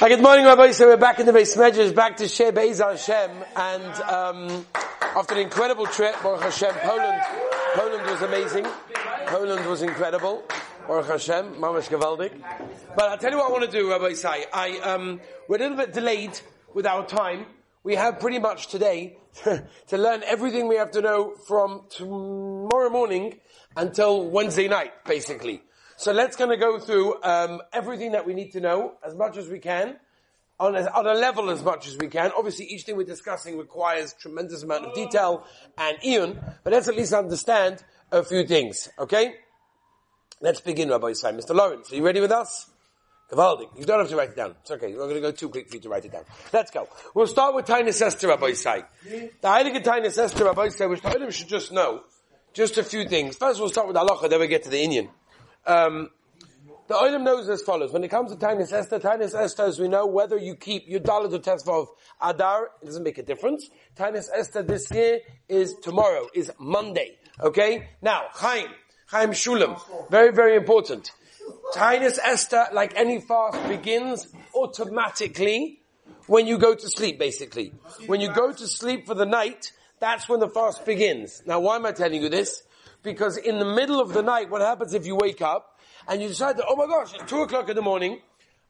Hi, good morning, Rabbi. So we're back in the base measures, back to Sheh Be'ez Hashem, and um, after an incredible trip, Baruch Hashem, Poland, Poland was amazing. Poland was incredible. Baruch Hashem, Mamash Gavaldik. But I'll tell you what I want to do, Rabbi Isai. I, um, we're a little bit delayed with our time. We have pretty much today to learn everything we have to know from tomorrow morning until Wednesday night, basically. So let's kind of go through um, everything that we need to know as much as we can, on a, on a level as much as we can. Obviously, each thing we're discussing requires tremendous amount of detail and Ian, but let's at least understand a few things. Okay, let's begin, Rabbi Isai. Mr. Lawrence, are you ready with us? Gavaldik. You don't have to write it down. It's okay. We're going to go too quick for you to write it down. Let's go. We'll start with Tainus Esther, Rabbi Isai. The Heilige Tainus Esther, Rabbi Isai, which the Heilige should just know, just a few things. First, we'll start with Allah, then we get to the Indian. Um, the Olam knows as follows. When it comes to Tainus Esther, Tainus Esther, as we know, whether you keep your to Tesva of Adar, it doesn't make a difference. Tainus Esther this year is tomorrow, is Monday. Okay? Now, Chaim, Chaim Shulam, very, very important. Tainus Esther, like any fast, begins automatically when you go to sleep, basically. When you go to sleep for the night, that's when the fast begins. Now, why am I telling you this? Because in the middle of the night, what happens if you wake up and you decide that, oh my gosh, it's two o'clock in the morning,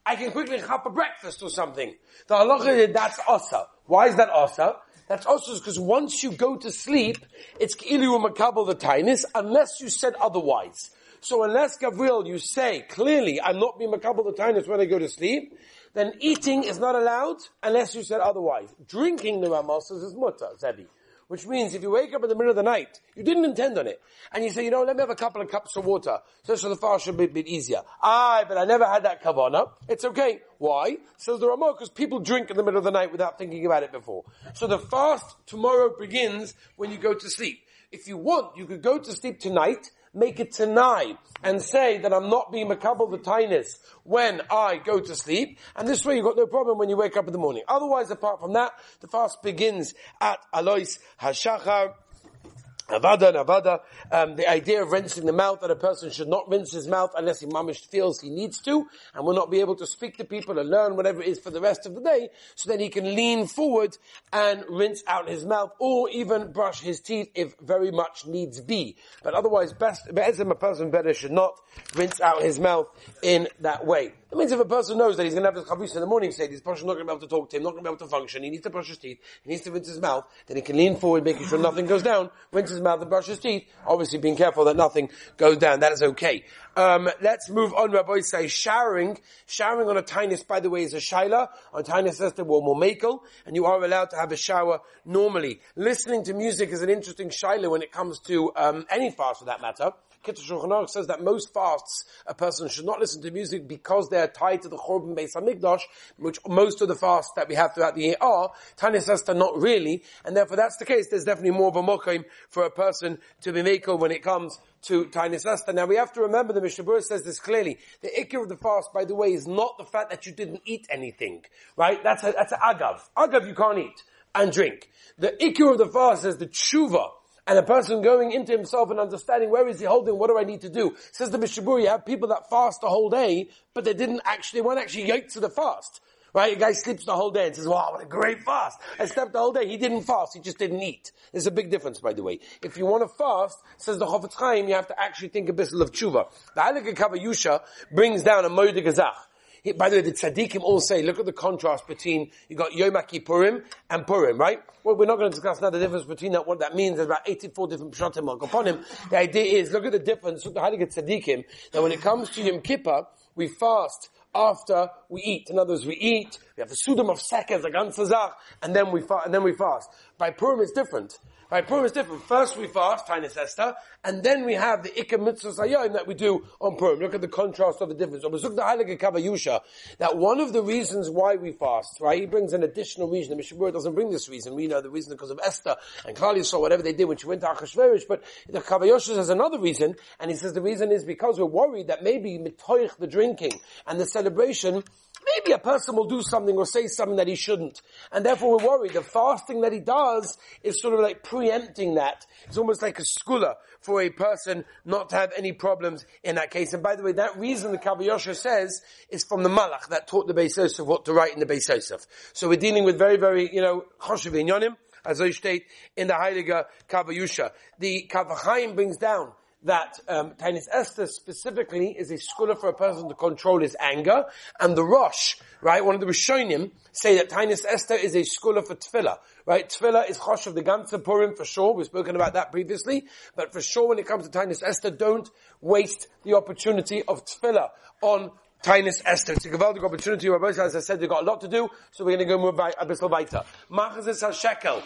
I can quickly have a breakfast or something. The halacha is that's asa. Why is that asa? That's also because once you go to sleep, it's ilu makabel the tainis, unless you said otherwise. So unless Gabriel, you say clearly, I'm not being makabel the tainis when I go to sleep, then eating is not allowed unless you said otherwise. Drinking the ramosas is mutter, Zebi. Which means if you wake up in the middle of the night, you didn't intend on it, and you say, you know, let me have a couple of cups of water, so, so the fast should be a bit easier. Ah, but I never had that kavana. It's okay. Why? Says the Ramah, because people drink in the middle of the night without thinking about it before. So the fast tomorrow begins when you go to sleep. If you want, you could go to sleep tonight, make it tonight and say that I'm not being makabel the tainis when I go to sleep, and this way you've got no problem when you wake up in the morning. Otherwise, apart from that, the fast begins at Alois Hashachar, Avada and Avada, um, the idea of rinsing the mouth, that a person should not rinse his mouth unless he mamish feels he needs to, and will not be able to speak to people and learn whatever it is for the rest of the day, so that he can lean forward and rinse out his mouth, or even brush his teeth if very much needs be. But otherwise, best, a person better should not rinse out his mouth in that way. That means if a person knows that he's going to have his chavus in the morning, say this person not going to be able to talk to him, not going to be able to function, he needs to brush his teeth, he needs to rinse his mouth, then he can lean forward, making sure nothing goes down, rinse his mouth and brush his teeth, obviously being careful that nothing goes down, that is okay. Um, let's move on, Rabbi say showering, showering on a tinus, by the way, is a shaila, on tinus says the word momakel, and you are allowed to have a shower normally. Listening to music is an interesting shaila when it comes to, um, any fast for that matter. Kitzur Shulchan Aruch says that most fasts, a person should not listen to music because they are tied to the Chorban Beis Hamikdash, which most of the fasts that we have throughout the year are. Tanya says that not really, and therefore that's the case. There's definitely more of a mokim for a person to be mako when it comes to Tainis Esther. Now we have to remember the Mishnah Berurah says this clearly. The ikir of the fast, by the way, is not the fact that you didn't eat anything, right? That's a, that's an agav. Agav you can't eat and drink. The ikir of the fast is the tshuva and a person going into himself and understanding where is he holding, what do I need to do? Says the Mishnah Berurah, you have people that fast the whole day, but they didn't actually, they weren't actually yoked to the fast. Right? A guy sleeps the whole day and says, wow, what a great fast. I slept the whole day. He didn't fast. He just didn't eat. There's a big difference, by the way. If you want to fast, says the Chofetz Chaim, you have to actually think a bit of tshuva. The Heilige Kav HaYashar brings down a Moed Gazach. By the way, the tzaddikim all say, look at the contrast between, you got Yom Kippurim and Purim, right? Well, we're not going to discuss now the difference between that, what that means. There's about 84 different pshatim upon him. The idea is, look at the difference, look at the Heilige tzaddikim, that when it comes to Yom Kippur, we fast after we eat. In other words, we eat, we have the sudam of seconds, the ganze Zach, and then we fast, and then we fast. By Purim it's different. Right, Purim is different. First we fast, Tainus Esther, and then we have the Ikka Mitzvah that we do on Purim. Look at the contrast of the difference. That one of the reasons why we fast, right, he brings an additional reason. The Mishnah doesn't bring this reason. We know the reason because of Esther and Klal saw whatever they did when she went to Achashverosh, but the Kav HaYashar has another reason, and he says the reason is because we're worried that maybe mitoich the drinking and the celebration maybe a person will do something or say something that he shouldn't. And therefore we're worried. The fasting that he does is sort of like preempting that. It's almost like a schooler for a person not to have any problems in that case. And by the way, that reason the Kav HaYashar says is from the Malach that taught the Beis Yosef what to write in the Beis Yosef. So we're dealing with very, very, you know, Choshev Yonim, as I state in the Heilige Kav HaYashar. The Kavachayim brings down that um, Tainis Esther specifically is a scholar for a person to control his anger, and the Rosh, right, one of the Rishonim say that Tainis Esther is a scholar for Tefillah, right? Tefillah is Chosh of the Ganze Purim for sure, we've spoken about that previously, but for sure when it comes to Tainis Esther, don't waste the opportunity of Tefillah on Tainis Esther. It's a gewaltig opportunity, as I said, they've got a lot to do, so we're going to go move by a weiter. Machazis HaShekel.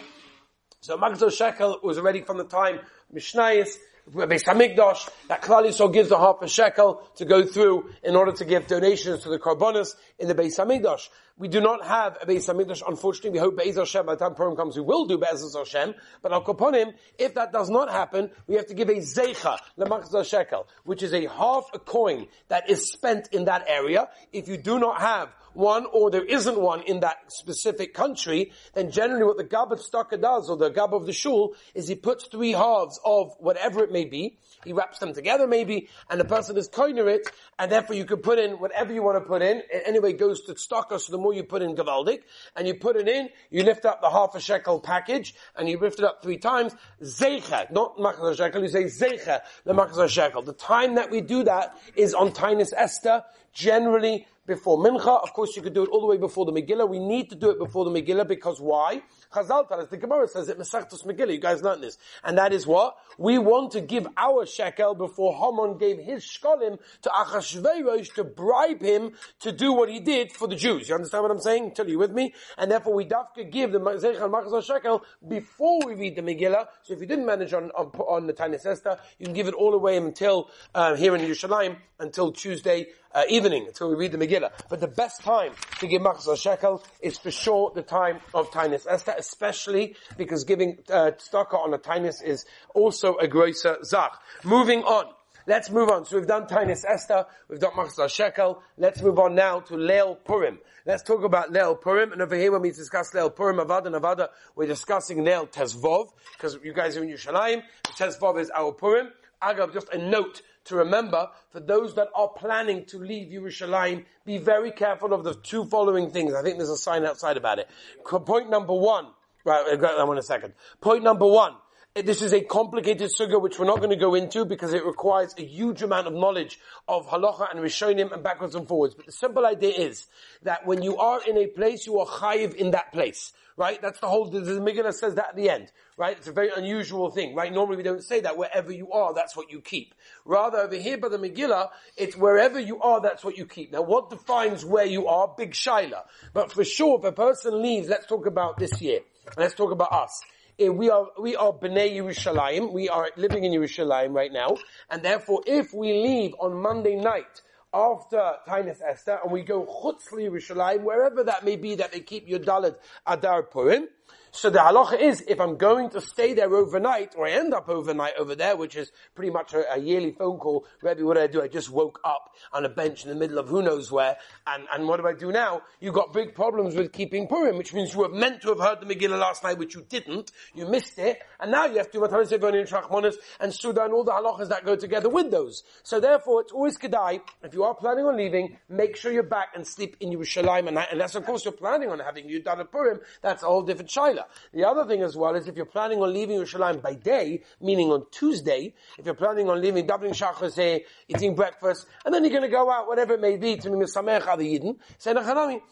So Machazis HaShekel was already from the time Mishnayis, Beis Hamikdash, that Klal Yisrael gives a half a shekel to go through in order to give donations to the Karbonis in the Beis Hamikdash. We do not have a Beis Hamikdash, unfortunately. We hope Beis Hashem, by the time Purim comes, we will do Beis Hashem. But Al Kaponim, if that does not happen, we have to give a Zeicha, Lemachzah Shekel, which is a half a coin that is spent in that area. If you do not have one or there isn't one in that specific country, then generally what the Gabbat Staka does, or the Gab of the Shul, is he puts three halves of whatever it may be, he wraps them together maybe, and the person is coiner it, and therefore you can put in whatever you want to put in. It anyway goes to Staka, so the more you put in Gavaldik, and you put it in, you lift up the half a shekel package, and you lift it up three times, Zeicha, not Machzah Shekel, you say Zeicha, the Shekel. The time that we do that is on Tainus Esther, generally before Mincha. Of course, you could do it all the way before the Megillah. We need to do it before the Megillah because why? Chazal us, the Gemara says it, Mesachtos Megillah. You guys learned this. And that is what? We want to give our shekel before Haman gave his shkolim to Achashverosh to bribe him to do what he did for the Jews. You understand what I'm saying? Tell you with me? And therefore we dafka give the Zechel Machzor shekel before we read the Megillah. So if you didn't manage on, on, on the Tainis Esther, you can give it all away until, uh, here in Yerushalayim, until Tuesday, uh, evening until we read the Megillah. But the best time to give Machzor Shekel is for sure the time of Tainus Esther, especially because giving uh, on a Tainus is also a grosser Zach. Moving on. Let's move on. So we've done Tainus Esther, we've done Machzor Shekel. Let's move on now to Leil Purim. Let's talk about Leil Purim. And over here when we discuss Leil Purim, Avada and Avada, we're discussing Leil Tezvov, because you guys are in Yerushalayim. Tezvov is our Purim. Agab, just a note to remember for those that are planning to leave Yerushalayim, be very careful of the two following things. I think there's a sign outside about it. Point number one. Right, I've got that one in a second. Point number one. This is a complicated sugar which we're not going to go into because it requires a huge amount of knowledge of halacha and rishonim and backwards and forwards. But the simple idea is that when you are in a place, you are chayiv in that place. Right? That's the whole, the, the Megillah says that at the end. Right? It's a very unusual thing. Right? Normally we don't say that. Wherever you are, that's what you keep. Rather over here by the Megillah, it's wherever you are, that's what you keep. Now what defines where you are? Big shaila. But for sure, if a person leaves, let's talk about this year. Let's talk about us. Eh, we are we are Bnei Yerushalayim. We are living in Yerushalayim right now, and therefore, if we leave on Monday night after Tainus Esther and we go Chutz Yerushalayim, wherever that may be, that they keep Yudalad Adar Purim, so the halacha is, if I'm going to stay there overnight, or I end up overnight over there, which is pretty much a, a yearly phone call, Rebbe, what do I do? I just woke up on a bench in the middle of who knows where, and, and what do I do now? You've got big problems with keeping Purim, which means you were meant to have heard the Megillah last night, which you didn't, you missed it, and now you have to do Mataris and Shachmonis and Suda and all the halachas that go together with those. So therefore, it's always Kedai, if you are planning on leaving, make sure you're back and sleep in Yerushalayim, and unless of course you're planning on having Yudana Purim, that's a whole different shaila. The other thing as well is if you're planning on leaving Yerushalayim by day, meaning on Tuesday, if you're planning on leaving, doubling shachar, say, eh, eating breakfast, and then you're going to go out, whatever it may be, to Misamech Adi Yidden, say,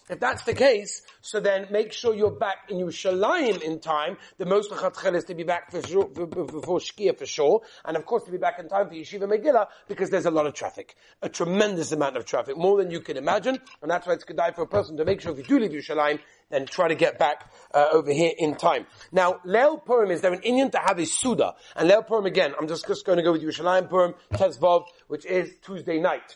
if that's the case, so then make sure you're back in Yerushalayim in time. The most lechatchel is to be back for sure, before Shkia for sure, and of course to be back in time for Yeshiva Megillah, because there's a lot of traffic. A tremendous amount of traffic, more than you can imagine, and that's why it's good for a person to make sure if you do leave Yerushalayim, then try to get back uh, over here in time. Now, Leil Purim, is there an Indian to have a Suda? And Leil Purim again, I'm just, just going to go with Yerushalayim Purim, Tezvov, which is Tuesday night.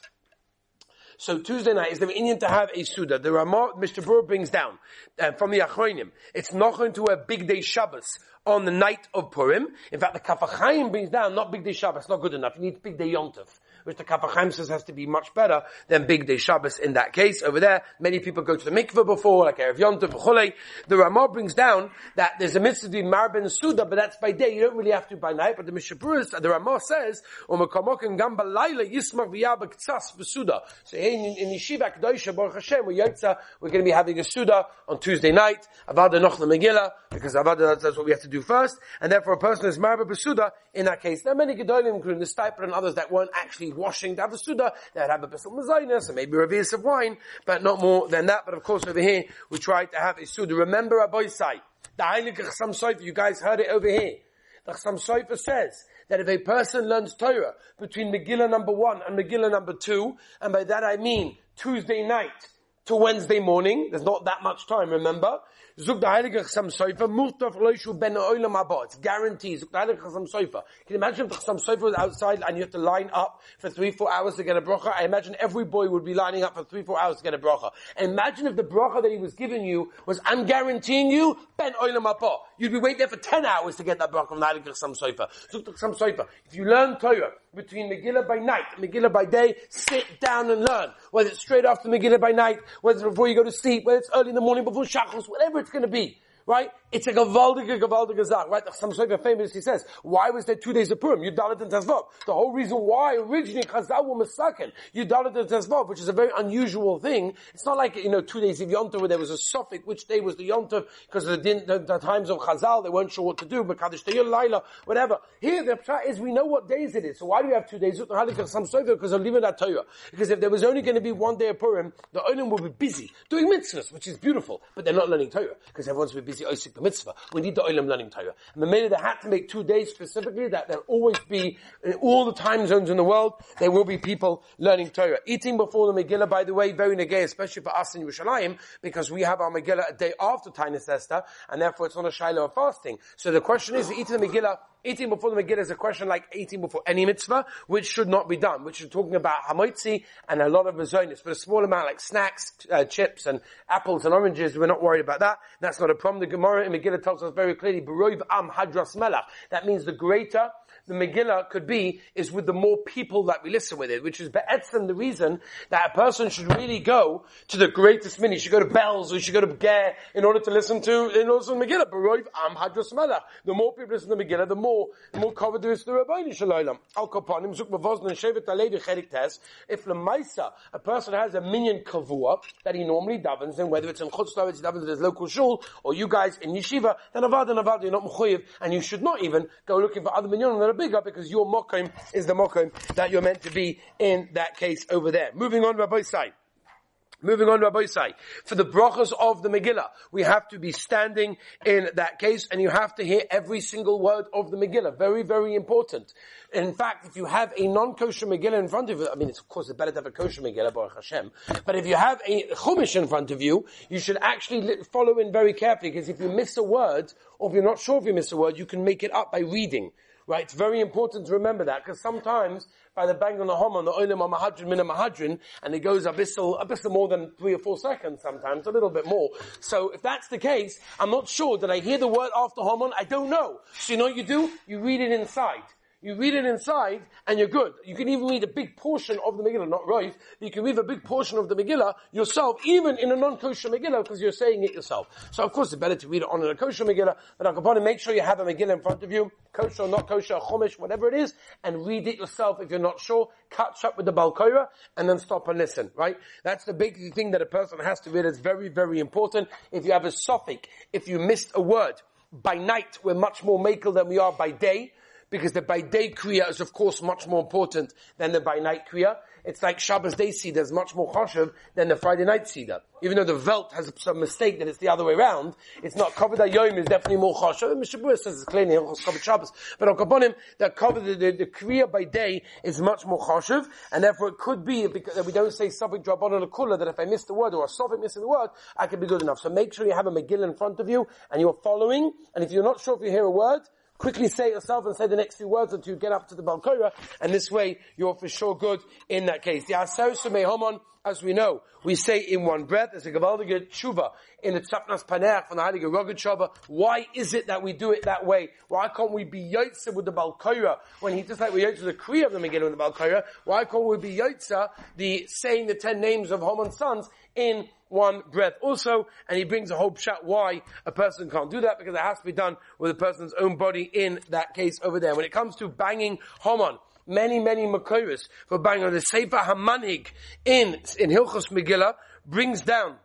So Tuesday night is the Indian to have a Suda. The Ramah, Mr. Brewer brings down uh, from the Achronim. It's not going to a big day Shabbos on the night of Purim. In fact, the Kaf HaChaim brings down not big day Shabbos, not good enough. You need big day Yontif which the Kaf HaChaim says has to be much better than Big Day Shabbos in that case. Over there, many people go to the mikveh before, like Erev Yom Tov, The Ramah brings down that there's a mitzvah to be Marben and Suda, but that's by day. You don't really have to by night. But the Mishaburus, the Ramah says, "Umakamok Gamba Laila Yismach V'Yabak Tzas B'Suda." So in, in Yeshiva Kedosha Baruch Hashem, we're going to be having a Suda on Tuesday night. Avada Noch the Megillah, because Avada that's what we have to do first, and therefore a person is Marben B'Suda. In that case, there are many Gedolim, including the Steipler and others that weren't actually washing to have a Suda. That have a Bissel Mazainas and maybe a reverse of wine, but not more than that. But of course, over here we try to have a Suda. Remember Rabbi Sai, the Heilige Chassam Sofer. You guys heard it over here. The Chassam Sofer says that if a person learns Torah between Megillah number one and Megillah number two, and by that I mean Tuesday night to Wednesday morning, there's not that much time, remember? Zug the Heilige Chassam Loishu Ben Oilam Haba. It's guaranteed. Zug the Heilige Chassam. Can you imagine if the Chassam Sofer was outside and you have to line up for three, four hours to get a bracha? I imagine every boy would be lining up for three, four hours to get a bracha. And imagine if the bracha that he was giving you was, I'm guaranteeing you, Ben Oilam Haba. You'd be waiting there for ten hours to get that bracha from the Heilige Chassam Sofer. Zug the Chassam. If you learn Torah between Megillah by night Megillah by day, sit down and learn. Whether it's straight after Megillah by night, whether it's before you go to sleep, whether it's early in the morning before Shachos, whatever it's going to be right? It's a gavaldige, gavaldige zach, right? Some Sofer famously says, why was there two days of Purim? Yudalit and Tezvav. The whole reason why originally Chazal were Masakin, Yudalit and Tezvav, which is a very unusual thing. It's not like, you know, two days of Yontav where there was a suffix, which day was the Yontav, because of the, the, the, times of Chazal, they weren't sure what to do, but Kaddish Laila, whatever. Here, the pshat is we know what days it is. So why do we have two days? Because of Torah. Because if there was only going to be one day of Purim, the Olim would be busy doing mitzvahs, which is beautiful, but they're not learning Torah, because everyone's be busy the mitzvah. We need the olam learning Torah. And the minute they had to make two days specifically, that there'll always be, in all the time zones in the world, there will be people learning Torah. Eating before the Megillah, by the way, very negay, especially for us in Yerushalayim, because we have our Megillah a day after Tainus Esther, and therefore it's not a Shiloh of fasting. So the question is, eating the Megillah Eating before the Megillah is a question like eating before any mitzvah, which should not be done, which is talking about hamotzi and a lot of mazonis, but a small amount like snacks, uh, chips and apples and oranges, we're not worried about that. That's not a problem. The Gemara in Megillah tells us very clearly, am hadras melach. That means the greater the Megillah could be is with the more people that we listen with it, which is be'etzem the reason that a person should really go to the greatest mini. You should go to Belz or you should go to Ger in order to listen to, in order to Megillah. Baroiv am. The more people listen to Megillah, the more, the more covered there is to the Rabbeinu Shalom. Al Kapanim, Zuk Mavozn and Shevet Alevi Cherik Tes. If Lamaisa, a person has a minyan kavua that he normally davens, then whether it's in Chutz he davens at his local shul, or you guys in yeshiva, then avad and avad, you're not mechuyev, and you should not even go looking for other minyanim bigger because your mokim is the mokim that you're meant to be in that case over there. Moving on, Rabbi Sai. Moving on, Rabbi Sai. For the brachas of the Megillah, we have to be standing in that case, and you have to hear every single word of the Megillah. Very, very important. In fact, if you have a non-kosher Megillah in front of you, I mean, it's, of course, it's better to have a kosher Megillah, Baruch Hashem, but if you have a Chumash in front of you, you should actually follow in very carefully, because if you miss a word, or if you're not sure if you miss a word, you can make it up by reading. Right? It's very important to remember that because sometimes by the bang on the hom on the oilim or mahadrin min mahadrin, and it goes a bissel, more than three or four seconds sometimes, a little bit more. So if that's the case, I'm not sure. that I hear the word after homon? I don't know. So you know what you do? You read it inside. You read it inside, and you're good. You can even read a big portion of the Megillah, not right. You can read a big portion of the Megillah yourself, even in a non-kosher Megillah, because you're saying it yourself. So of course it's better to read it on a kosher Megillah, but Akapani, make sure you have a Megillah in front of you, kosher or not kosher, chumash, whatever it is, and read it yourself if you're not sure. Catch up with the Balkoira, and then stop and listen, right? That's the big thing that a person has to read. It's very, very important. If you have a suffix, if you missed a word, by night we're much more makel than we are by day because the by day kriya is of course much more important than the by night kriya. It's like Shabbos day Seder is much more chashuv than the Friday night Seder. Even though the Velt has some mistake that it's the other way around, it's not covered Yom is definitely more chashuv. Mishabur says it's clearly covered Shabbos. But on Kabbonim, the cover, the, the, the kriya by day is much more chashuv, and therefore it could be because we don't say something drop on a kula that if I miss the word or a sofik missing the word, I can be good enough. So make sure you have a Megillah in front of you and you're following, and if you're not sure if you hear a word, quickly say yourself and say the next few words until you get up to the Balkoira, and this way you're for sure good in that case. The Homon, as we know, we say in one breath, there's a Gavaldige Tshuva in the Tzapnas Paneach from the Heilige Shava. Why is it that we do it that way? Why can't we be Yotze with the Balkoira when he just like we Yotze the Kriya of the Megillah with the Balkoira? Why can't we be Yotze the saying the ten names of Haman's sons in one breath also, and he brings a whole shot why a person can't do that, because it has to be done with a person's own body in that case over there. When it comes to banging Haman, many, many Makoris for banging on the Sefer Hamanig in, in Hilchos Megillah brings down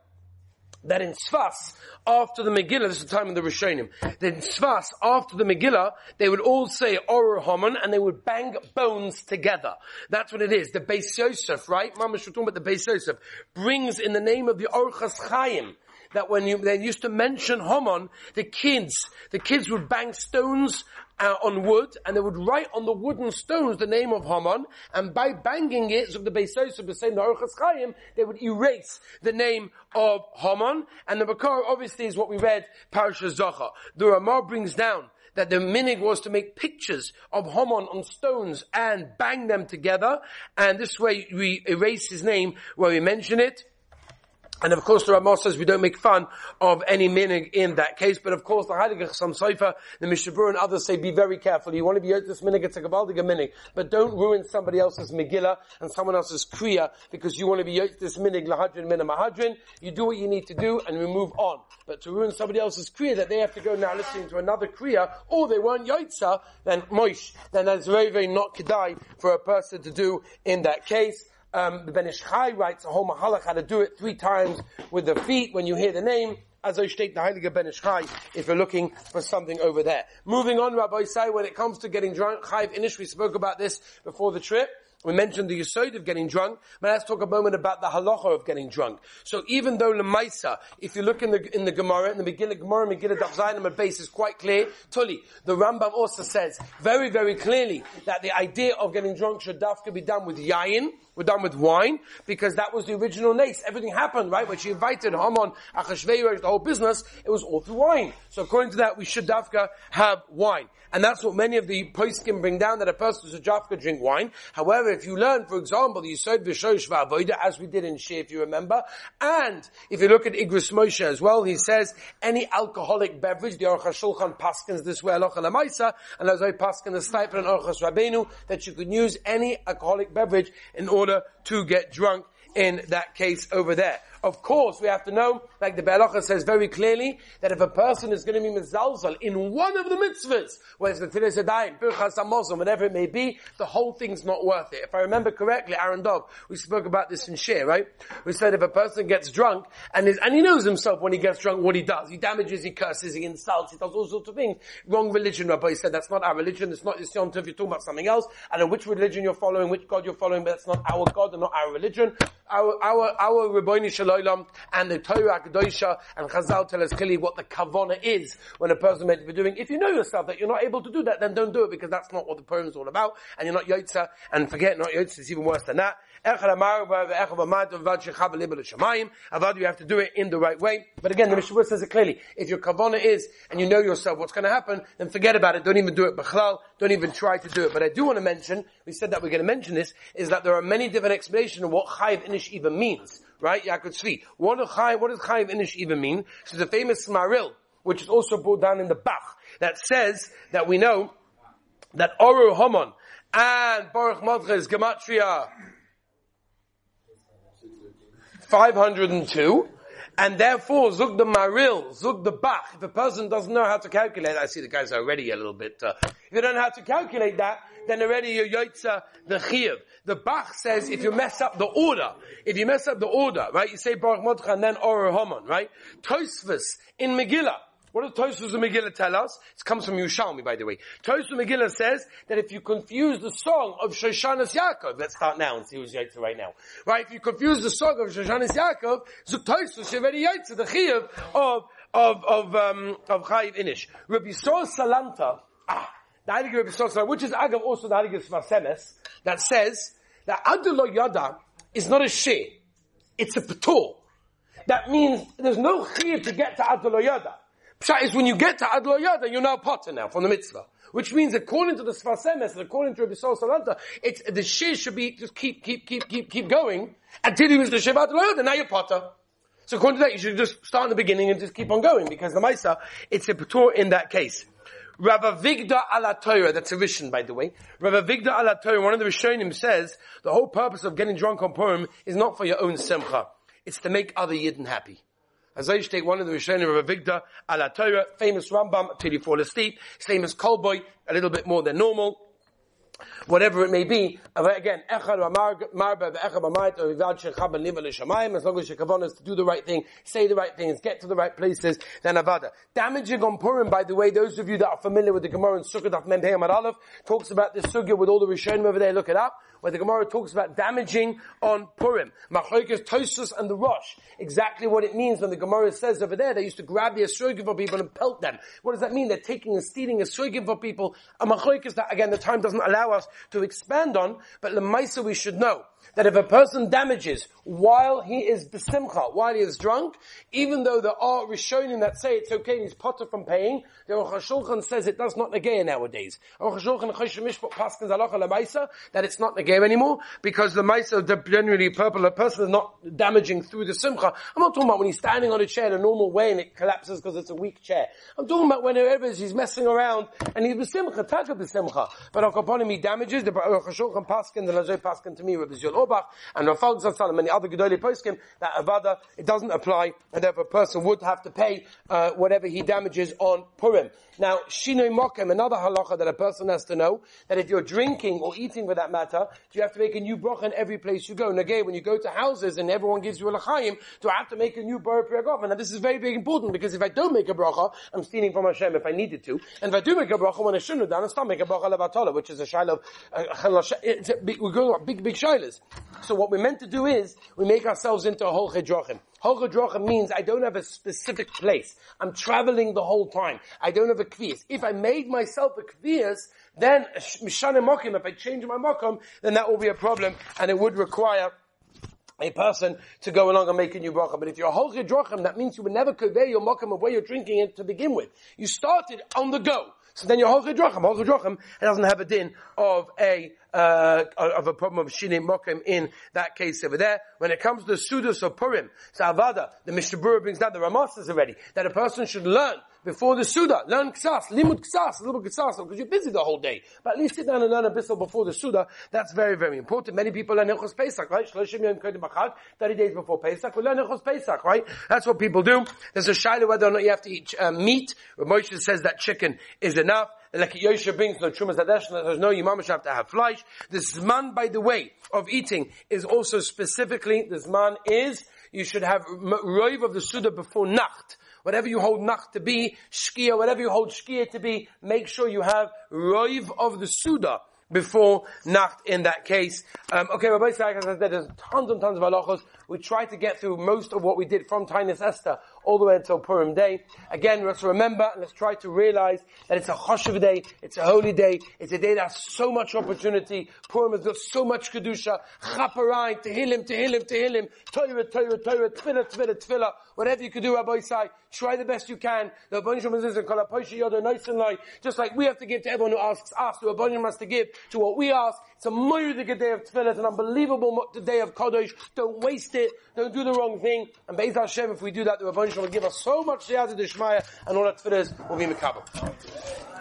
that in Sfas, after the Megillah, this is the time of the Rishonim, that in Sfas, after the Megillah, they would all say Orah Haman, and they would bang bones together. That's what it is. The Beis Yosef, right? Mama we're talking about the Beis Yosef, brings in the name of the Orchas Chaim, that when you, they used to mention Haman, the kids, the kids would bang stones uh, on wood, and they would write on the wooden stones the name of Haman, and by banging it, so the Beisos of the same Orchas Chaim, they would erase the name of Haman, and the Bakar obviously is what we read, Parasha Zocha. The Ramah brings down that the minig was to make pictures of Haman on stones and bang them together, and this way we erase his name where we mention it, and of course, the Ramah says we don't make fun of any meaning in that case. But of course, the Heilige Chassam Sofer, the Mishabur and others say be very careful. You want to be this minig, it's a Gabaldiga minig. But don't ruin somebody else's Megillah and someone else's Kriya because you want to be this minig lahadrin mina mahadrin. You do what you need to do and we move on. But to ruin somebody else's Kriya that they have to go now listening to another Kriya or they weren't Yotza, then Moish, then that's very, very not Kedai for a person to do in that case. Um, the Ben Ish Chai writes a whole mahalach how to do it three times with the feet when you hear the name. As I state the Heilige Ben Ish Chai, if you're looking for something over there. Moving on, Rabbi Say, when it comes to getting drunk, Chayv Inish, we spoke about this before the trip. We mentioned the Yisod of getting drunk, but let's talk a moment about the halacha of getting drunk. So even though Lemaisa, if you look in the, in the Gemara, in the Megillah, Gemara, Megillah, Daf Zayin, and base is quite clear. Tully, the Rambam also says very, very clearly that the idea of getting drunk should dafka be done with yayin, we're done with wine, because that was the original nace. Everything happened, right? When she invited Haman, Achashverosh, the whole business, it was all through wine. So according to that, we should dafka have wine. And that's what many of the poskim bring down, that a person should dafka drink wine. However, if you learn, for example, the Yisod V'shosh V'avoida, as we did in Shir, if you remember, and if you look at Igros Moshe as well, he says, any alcoholic beverage, the Aruch HaShulchan paskins this way, Alocha Lamaisa, and as I paskin the Steipler and Orchos Rabbeinu, that you could use any alcoholic beverage in order to get drunk in that case over there. Of course, we have to know, like the Be'alacha says very clearly, that if a person is going to be mezalzal in one of the mitzvahs, whether it's the Tfilis Adayim, Birchas Hamazon, whatever it may be, the whole thing's not worth it. If I remember correctly, Aaron Dov, we spoke about this in Share, right? We said if a person gets drunk, and is, and he knows himself when he gets drunk what he does. He damages, he curses, he insults, he does all sorts of things. Wrong religion, Rabbi said, that's not our religion, it's not Yisyon if you're talking about something else. I know which religion you're following, which God you're following, but that's not our God and not our religion. Our, our, our Rabboni Shalom and the Torah Kedosha and Chazal tell us clearly what the kavana is when a person meant to be doing. If you know yourself that you're not able to do that, then don't do it because that's not what the poem is all about. And you're not Yotza, and forget not Yotza, is even worse than that. Avad, you have to do it in the right way. But again, the Mishnah says it clearly. If your kavana is, and you know yourself what's going to happen, then forget about it. Don't even do it. B'chlal, don't even try to do it. But I do want to mention, we said that we're going to mention this, is that there are many different explanations of what chayiv inish even means. Right? Yaakov Tzvi. What, what does chayiv inish even mean? This is a famous maril, which is also brought down in the Bach, that says that we know that Oru Haman and Baruch Madcha Gematria 502. And therefore, Zug the Maril, Zug the Bach, if a person doesn't know how to calculate, I see the guys are already a little bit, uh, if you don't know how to calculate that, then already you're Yotza the Chiv. The Bach says if you mess up the order, if you mess up the order, right, you say Baruch Mordechai and then Or Haman, right? Tosfos in Megillah, what does Tosfos and Megillah tell us? It comes from Yushalmi, by the way. Tosfos and Megillah says that if you confuse the song of Shoshanas Yaakov, let's start now and see who's Yaitza right now. Right? If you confuse the song of Shoshanas Yaakov, Zuk Tosfos Sheveri Yaitza, the Chiyav of, of, of, um, of Chayiv Inish. Rabbi Yisrael Salanter, ah, the Heilige Rabbi Yisrael Salanter, which is Agav also the Heilige Svarsemes, that says that Adullah Yada is not a she, it's a patur. That means there's no chiv to get to Adullah Yada. Pshat is when you get to Adlo Yada, you're now potter now from the mitzvah. Which means, according to the Sfasemes, and according to Rabbi Sol Salanta, it's, the shir should be, just keep, keep, keep, keep, keep going, until you reach the Shabbat and now you're potter. So according to that, you should just start in the beginning and just keep on going, because the Maisa, it's a Patur in that case. Rabbi Vigda ala Torah, that's a Rishon, by the way. Rabbi Vigda ala Torah, one of the Rishonim says, the whole purpose of getting drunk on Purim is not for your own simcha. It's to make other Yidden happy. As I take one of the Rishonim, Rabbi Vigda ala Torah, famous Rambam, till you fall asleep, famous Kolboy, a little bit more than normal, whatever it may be. Again, as long as your kavanah is to do the right thing, say the right things, get to the right places, then avada. Damaging on Purim, by the way, those of you that are familiar with the Gemara in Sukkot of Mem Aleph, talks about this sugya with all the Rishonim over there, look it up, where the Gemara talks about damaging on Purim. Machlokes Tosus and the Rosh. Exactly what it means when the Gemara says over there, they used to grab the Esrogim for people and pelt them. What does that mean? They're taking and stealing Esrogim for people. A Machlokes that, again, the time doesn't allow us to expand on, but Lemaisa we should know that if a person damages while he is besimcha, while he is drunk, even though there are Rishonim that say it's okay he's potter from paying, the Aruch says it does not negate nowadays. Aruch HaShulchan Choshen Mishpat Paskins Halacha Lemaisa, that it's not negate anymore, because the Maisa, generally purple, a person is not damaging through the simcha. I'm not talking about when he's standing on a chair in a normal way and it collapses because it's a weak chair. I'm talking about whenever he's messing around and he's besimcha, taka besimcha. But upon him he damages, the Aruch HaShulchan Paskin, the Lazoi Paskin to me, Rabbi Yul Auerbach, and Rafal Zatzal and many other Gedoli poskim that Avada, it doesn't apply, and therefore a person would have to pay, uh, whatever he damages on Purim. Now, Shinoi Mokem, another halacha that a person has to know, that if you're drinking or eating for that matter, do you have to make a new bracha in every place you go? And again, when you go to houses and everyone gives you a lachayim, do I have to make a new bar priyagof? Now this is very, very important because if I don't make a bracha, I'm stealing from Hashem if I needed to. And if I do make a bracha when I shouldn't have done, I still make a bracha levatola, which is a shiloh, uh, it's a big, we big, big shilas. So what we're meant to do is, we make ourselves into a. Whole chedrochim means I don't have a specific place. I'm traveling the whole time. I don't have a kvias. If I made myself a kvias, then mishane mokim, if I change my mokum, then that will be a problem, and it would require a person to go along and make a new bracha. But if you're a chedrochim, that means you would never convey your mokum of where you're drinking it to begin with. You started on the go. So then your whole chedrochim, whole chedrochim, it doesn't have a din of a uh, of a problem of shine mokim in that case over there. When it comes to the sudas of Purim, so Avada, the Mishnah brings down the Ramas already that a person should learn before the Suda. Learn Ksas, Limud Ksas, a little bit Ksas, because you're busy the whole day. But at least sit down and learn a bit before the Suda. That's very, very important. Many people learn Nechos Pesach, right? Shloshim Yom Kodim Achad, 30 days before Pesach, we learn Nechos Pesach, right? That's what people do. There's a shaila whether or not you have to eat uh, meat. Moshe says that chicken is enough. Like Yosha brings no Trumas Hadesh, there's no you have to have flesh. The Zman, by the way, of eating is also specifically, the Zman is, you should have roiv of the Suda before Nacht. Whatever you hold Nacht to be, Shkia, whatever you hold Shkia to be, make sure you have roiv of the Suda before Nacht in that case. Um, okay, Rabbi Isaac, as I said, there's tons and tons of halachos. We tried to get through most of what we did from Tainus Esther all the way until Purim Day. Again, let's remember and let's try to realize that it's a choshev day, it's a holy day, it's a day that has so much opportunity. Purim has got so much kedusha, chaparai, tehillim, tehillim, tehillim, Torah, Torah, Torah, tefillah, tefillah, tefillah, whatever you could do, Rabbi Isai, try the best you can. The Abonishim is in Kalapashi Yoda, nice and light. just like we have to give to everyone who asks us, the Abonishim has to give to what we ask. It's a moiridig day of tefillah, it's an unbelievable day of Kodesh. Don't waste it, don't do the wrong thing. And Be'ez Hashem, if we do that, the Abonishim will give us so much Siyata Dishmaya, and all that tefillah will be Mekabel.